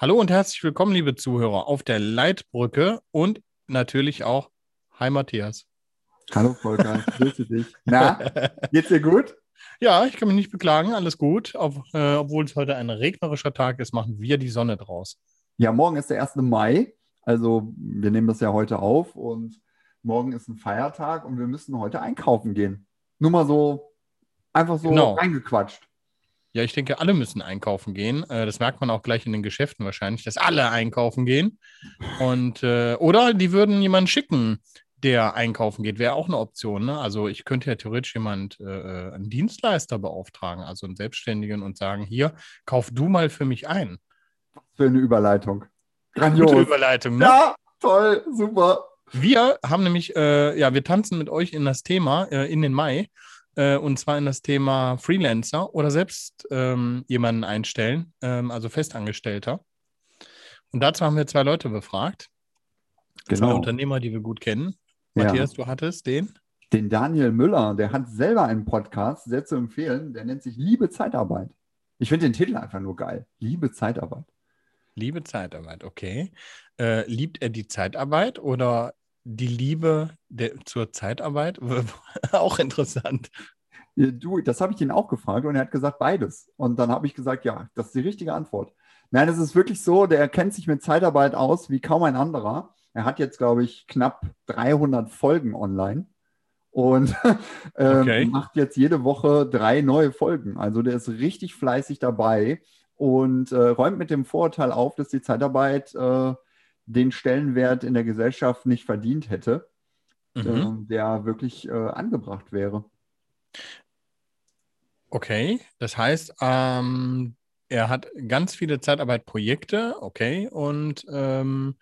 Hallo und herzlich willkommen, liebe Zuhörer, auf der Leitbrücke und natürlich auch Hi Matthias. Hallo Volker, grüße dich. Na, geht's dir gut? Ja, ich kann mich nicht beklagen, alles gut. Ob, äh, obwohl es heute ein regnerischer Tag ist, machen wir die Sonne draus. Ja, morgen ist der 1. Mai. Also wir nehmen das ja heute auf und morgen ist ein Feiertag und wir müssen heute einkaufen gehen. Nur mal so, einfach so genau. reingequatscht. Ja, ich denke, alle müssen einkaufen gehen. Äh, das merkt man auch gleich in den Geschäften wahrscheinlich, dass alle einkaufen gehen. Und äh, oder die würden jemanden schicken, der einkaufen geht, wäre auch eine Option. Ne? Also ich könnte ja theoretisch jemand, äh, äh, einen Dienstleister beauftragen, also einen Selbstständigen und sagen, hier, kauf du mal für mich ein. Was für eine Überleitung. Grandios. Gute Überleitung, ne? Ja, toll, super. Wir haben nämlich, äh, ja, wir tanzen mit euch in das Thema, äh, in den Mai äh, und zwar in das Thema Freelancer oder selbst ähm, jemanden einstellen, ähm, also Festangestellter. Und dazu haben wir zwei Leute befragt. Genau. Zwei Unternehmer, die wir gut kennen. Matthias, ja. du hattest den? Den Daniel Müller, der hat selber einen Podcast, sehr zu empfehlen, der nennt sich Liebe Zeitarbeit. Ich finde den Titel einfach nur geil. Liebe Zeitarbeit. Liebe Zeitarbeit, okay. Äh, liebt er die Zeitarbeit oder die Liebe der, zur Zeitarbeit? auch interessant. Du, das habe ich ihn auch gefragt und er hat gesagt beides. Und dann habe ich gesagt, ja, das ist die richtige Antwort. Nein, es ist wirklich so, der kennt sich mit Zeitarbeit aus wie kaum ein anderer. Er hat jetzt, glaube ich, knapp 300 Folgen online und ähm, okay. macht jetzt jede Woche drei neue Folgen. Also der ist richtig fleißig dabei und äh, räumt mit dem Vorurteil auf, dass die Zeitarbeit äh, den Stellenwert in der Gesellschaft nicht verdient hätte, mhm. äh, der wirklich äh, angebracht wäre. Okay, das heißt, ähm, er hat ganz viele Zeitarbeitprojekte, okay, und ähm,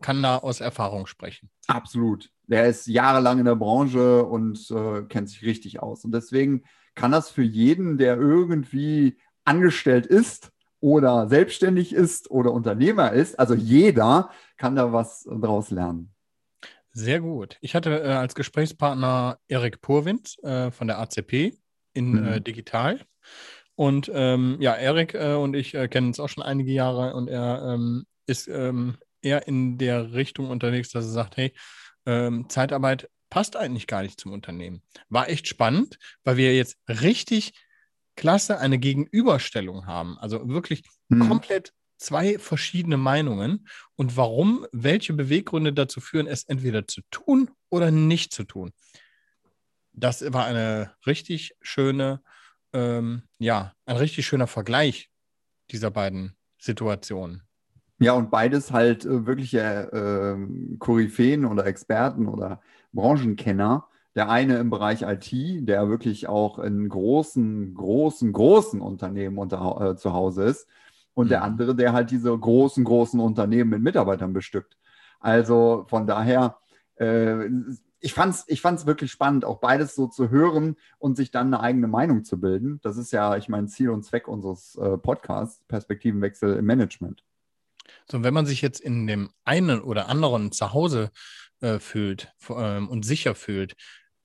kann da aus Erfahrung sprechen. Absolut. Der ist jahrelang in der Branche und äh, kennt sich richtig aus. Und deswegen kann das für jeden, der irgendwie angestellt ist oder selbstständig ist oder Unternehmer ist, also jeder kann da was draus lernen. Sehr gut. Ich hatte äh, als Gesprächspartner Erik Purwind äh, von der ACP in mhm. äh, Digital. Und ähm, ja, Erik äh, und ich äh, kennen uns auch schon einige Jahre und er ähm, ist ähm, eher in der Richtung unterwegs, dass er sagt, hey, ähm, Zeitarbeit passt eigentlich gar nicht zum Unternehmen. War echt spannend, weil wir jetzt richtig klasse eine Gegenüberstellung haben. Also wirklich mhm. komplett zwei verschiedene Meinungen und warum, welche Beweggründe dazu führen, es entweder zu tun oder nicht zu tun. Das war eine richtig schöne, ähm, ja, ein richtig schöner Vergleich dieser beiden Situationen. Ja, und beides halt äh, wirkliche äh, Koryphäen oder Experten oder Branchenkenner. Der eine im Bereich IT, der wirklich auch in großen, großen, großen Unternehmen unter, äh, zu Hause ist. Und mhm. der andere, der halt diese großen, großen Unternehmen mit Mitarbeitern bestückt. Also von daher, äh, ich fand es ich fand's wirklich spannend, auch beides so zu hören und sich dann eine eigene Meinung zu bilden. Das ist ja, ich meine, Ziel und Zweck unseres äh, Podcasts, Perspektivenwechsel im Management. So, wenn man sich jetzt in dem einen oder anderen zu Hause äh, fühlt äh, und sicher fühlt,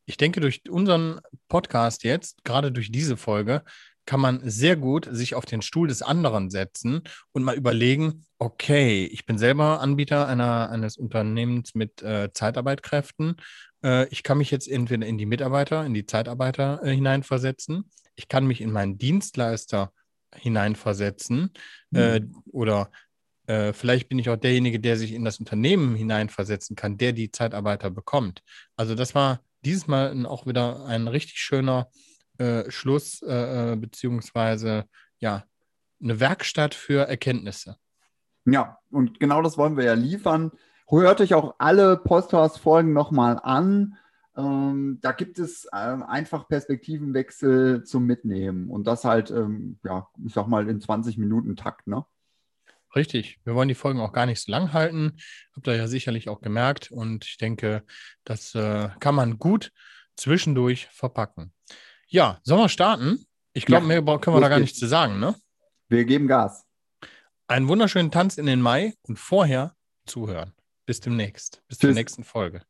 ich denke, durch unseren Podcast jetzt, gerade durch diese Folge, kann man sehr gut sich auf den Stuhl des anderen setzen und mal überlegen, okay, ich bin selber Anbieter einer, eines Unternehmens mit äh, Zeitarbeitkräften. Äh, ich kann mich jetzt entweder in die Mitarbeiter, in die Zeitarbeiter äh, hineinversetzen. Ich kann mich in meinen Dienstleister hineinversetzen mhm. oder äh, vielleicht bin ich auch derjenige, der sich in das Unternehmen hineinversetzen kann, der die Zeitarbeiter bekommt. Also das war dieses Mal auch wieder ein richtig schöner äh, Schluss, äh, äh, beziehungsweise ja, eine Werkstatt für Erkenntnisse. Ja, und genau das wollen wir ja liefern. Hört euch auch alle Podcast-Folgen nochmal an. Ähm, da gibt es ähm, einfach Perspektivenwechsel zum Mitnehmen und das halt, ähm, ja, ich sag mal in 20 Minuten Takt, ne? Richtig. Wir wollen die Folgen auch gar nicht so lang halten. Habt ihr ja sicherlich auch gemerkt. Und ich denke, das äh, kann man gut zwischendurch verpacken. Ja, sollen wir starten? Ich glaube, ja, mehr können wir da gar nichts zu sagen, ne? Wir geben Gas. Einen wunderschönen Tanz in den Mai und vorher zuhören. Bis demnächst. Bis Tschüss. zur nächsten Folge.